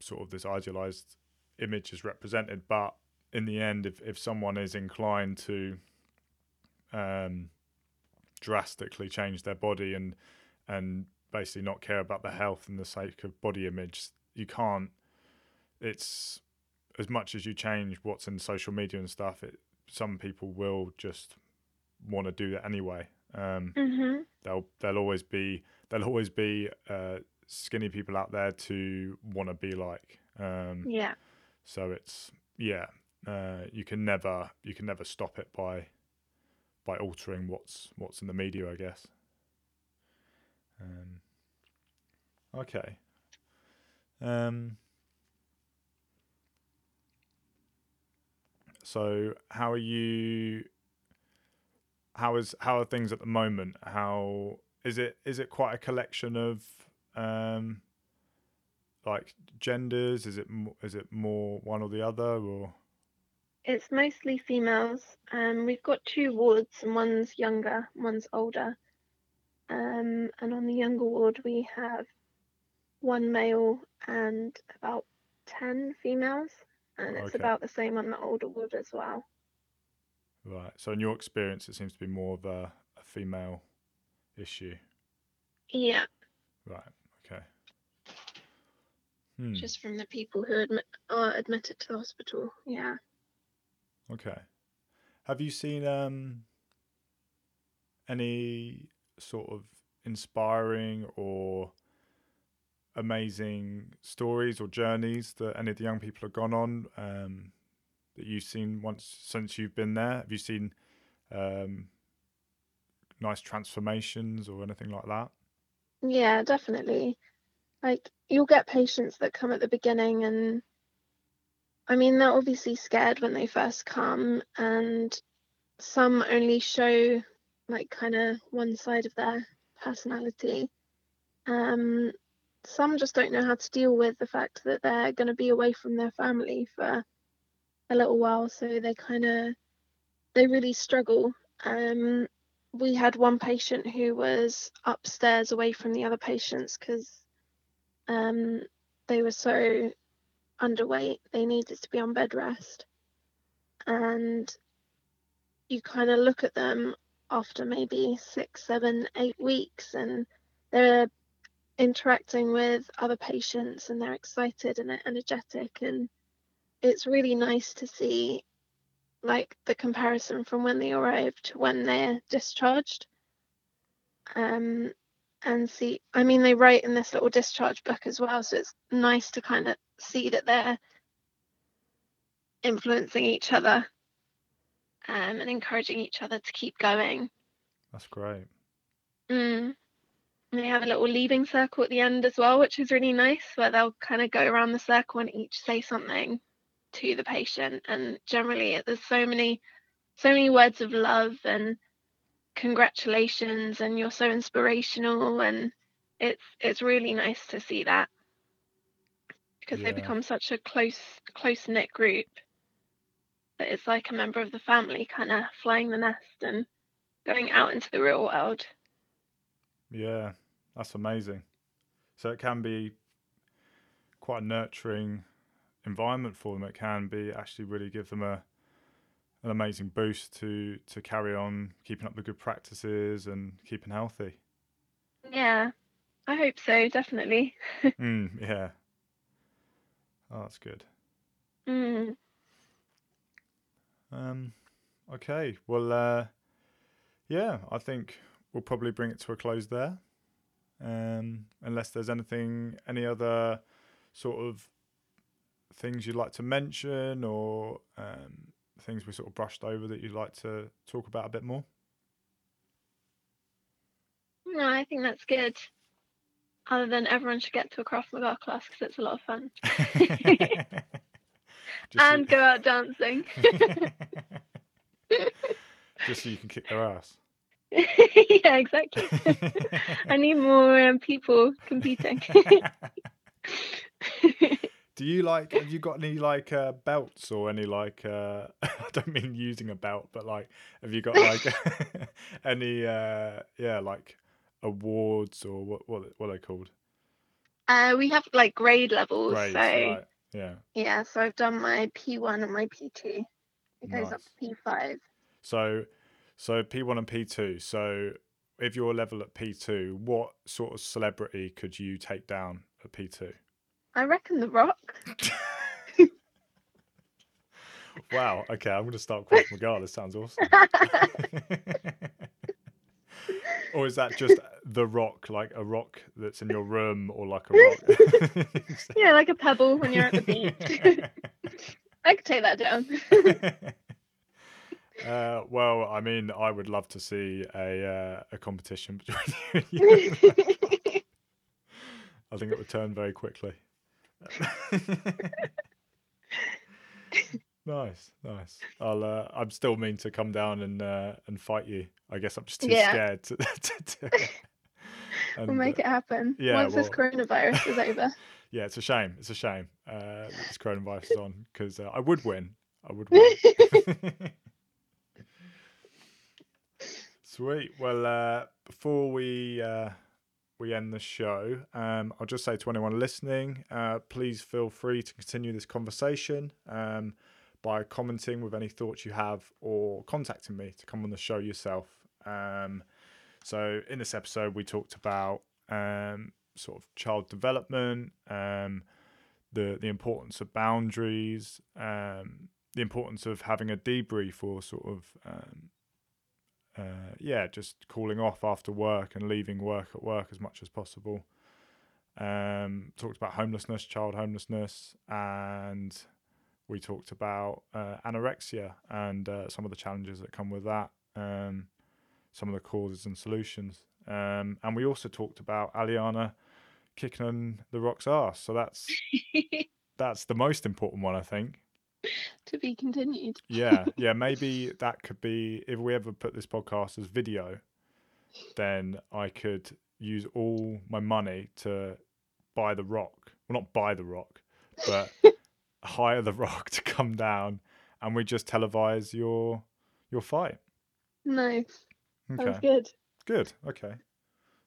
sort of this idealized image is represented, but in the end, if, if someone is inclined to um, drastically change their body and and basically not care about the health and the sake of body image, you can't. It's as much as you change what's in social media and stuff. It some people will just want to do that anyway. Um, Mhm. there'll there'll always be there'll always be uh, skinny people out there to want to be like. Um, Yeah. so it's yeah, uh, you can never you can never stop it by by altering what's what's in the media, I guess. Um, okay. Um, so how are you? How is how are things at the moment? How is it? Is it quite a collection of um, like genders? Is it is it more one or the other or? It's mostly females. Um, we've got two wards, and one's younger, one's older. Um, and on the younger ward, we have one male and about 10 females, and it's Okay. about the same on the older wood as well. Right. So in your experience, it seems to be more of a, a female issue. Yeah, Right. Okay. Hmm. just from the people who admit, are admitted to the hospital. Yeah. Okay. Have you seen um any sort of inspiring or amazing stories or journeys that any of the young people have gone on um, that you've seen once since you've been there? Have you seen um, nice transformations or anything like that? Yeah, definitely. Like you'll get patients that come at the beginning and I mean they're obviously scared when they first come and some only show like kind of one side of their personality. Um some just don't know how to deal with the fact that they're going to be away from their family for a little while so they kind of they really struggle. Um we had one patient who was upstairs away from the other patients because um, they were so underweight they needed to be on bed rest and you kind of look at them after maybe six seven eight weeks and they're interacting with other patients and they're excited and they're energetic and it's really nice to see like the comparison from when they arrived to when they're discharged. Um, and see, I mean, they write in this little discharge book as well, so it's nice to kind of see that they're influencing each other um, and encouraging each other to keep going. That's great. Mm. And they have a little leaving circle at the end as well, which is really nice, where they'll kind of go around the circle and each say something to the patient. And generally, there's so many, so many words of love and congratulations, and you're so inspirational, and it's it's really nice to see that because they become such a close close knit group that it's like a member of the family kind of flying the nest and going out into the real world. Yeah, that's amazing. So it can be quite a nurturing environment for them. It can be actually really give them a an amazing boost to to carry on keeping up the good practices and keeping healthy. Yeah, I hope so, definitely. mm, yeah. Oh, that's good. Mm. Um, okay. Well, uh, yeah, I think we'll probably bring it to a close there. Um, unless there's anything, any other sort of things you'd like to mention or um, things we sort of brushed over that you'd like to talk about a bit more. No, I think that's good. Other than everyone should get to a Krav Maga class because it's a lot of fun. Just so- and go out dancing. just so you can kick their ass. yeah, exactly. I need more um, people competing. Do you like? Have you got any like uh, belts or any like? Uh, I don't mean using a belt, but like, have you got like any? Uh, yeah, like awards or what? What? What are they called? uh, we have like grade levels. Grades, so right? Yeah. yeah, so I've done my P1 and my P2. It goes up to P5. So, so P one and P two. So, if you're level at P two, what sort of celebrity could you take down at P two? I reckon The Rock. Wow. Okay, I'm going to start Krav Maga. This sounds awesome. or is that just the rock, like a rock that's in your room, or like a rock? yeah, like a pebble when you're at the beach. I could take that down. Uh, well, I mean, I would love to see a uh, a competition between you. and you. I think it would turn very quickly. nice, nice. I'll. Uh, I'm still mean to come down and uh, and fight you. I guess I'm just too Yeah. scared to. to, to we'll make uh, it happen. yeah, Once this coronavirus is over. Yeah, it's a shame. It's a shame. Uh, this coronavirus is on because uh, I would win. I would win. Sweet. Well, uh, before we uh, we end the show, um, I'll just say to anyone listening, uh, please feel free to continue this conversation um, by commenting with any thoughts you have or contacting me to come on the show yourself. Um, so, in this episode, we talked about um, sort of child development, um, the the importance of boundaries, um, the importance of having a debrief or sort of uh, yeah, just calling off after work and leaving work at work as much as possible. Um, talked about homelessness, child homelessness, and we talked about uh, anorexia and uh, some of the challenges that come with that, um, some of the causes and solutions. Um, and we also talked about Aliana kicking on the rock's ass. So that's that's the most important one, I think. To be continued. Yeah, yeah. Maybe that could be if we ever put this podcast as video, then I could use all my money to buy the rock. Well, not buy the rock, but hire the rock to come down, and we just televise your your fight. Nice. Sounds Okay, good. good. Okay,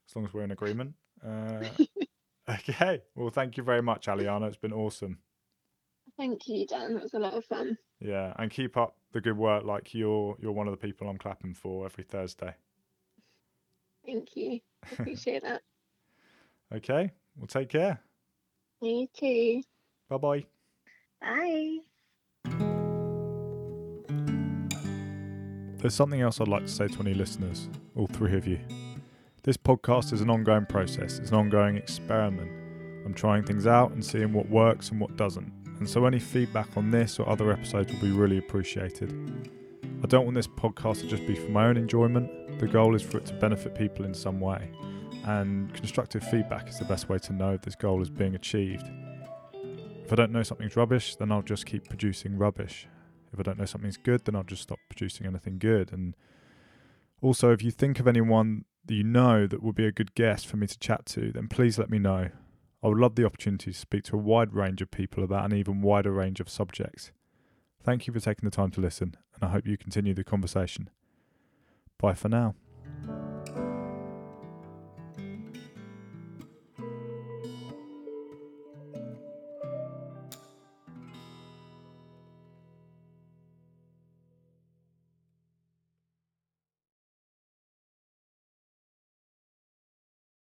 as long as we're in agreement. Uh, okay. Well, thank you very much, Aliana. It's been awesome. Thank you, Dan. That was a lot of fun. Yeah, and keep up the good work. Like you're you're one of the people I'm clapping for every Thursday. Thank you. Appreciate that. Okay. Well, take care. You too. Bye bye. Bye. There's something else I'd like to say to any listeners, all three of you. This podcast is an ongoing process, it's an ongoing experiment. I'm trying things out and seeing what works and what doesn't. And so any feedback on this or other episodes will be really appreciated. I don't want this podcast to just be for my own enjoyment. The goal is for it to benefit people in some way. And constructive feedback is the best way to know if this goal is being achieved. If I don't know something's rubbish, then I'll just keep producing rubbish. If I don't know something's good, then I'll just stop producing anything good. And also, if you think of anyone that you know that would be a good guest for me to chat to, then please let me know. I would love the opportunity to speak to a wide range of people about an even wider range of subjects. Thank you for taking the time to listen, and I hope you continue the conversation. Bye for now.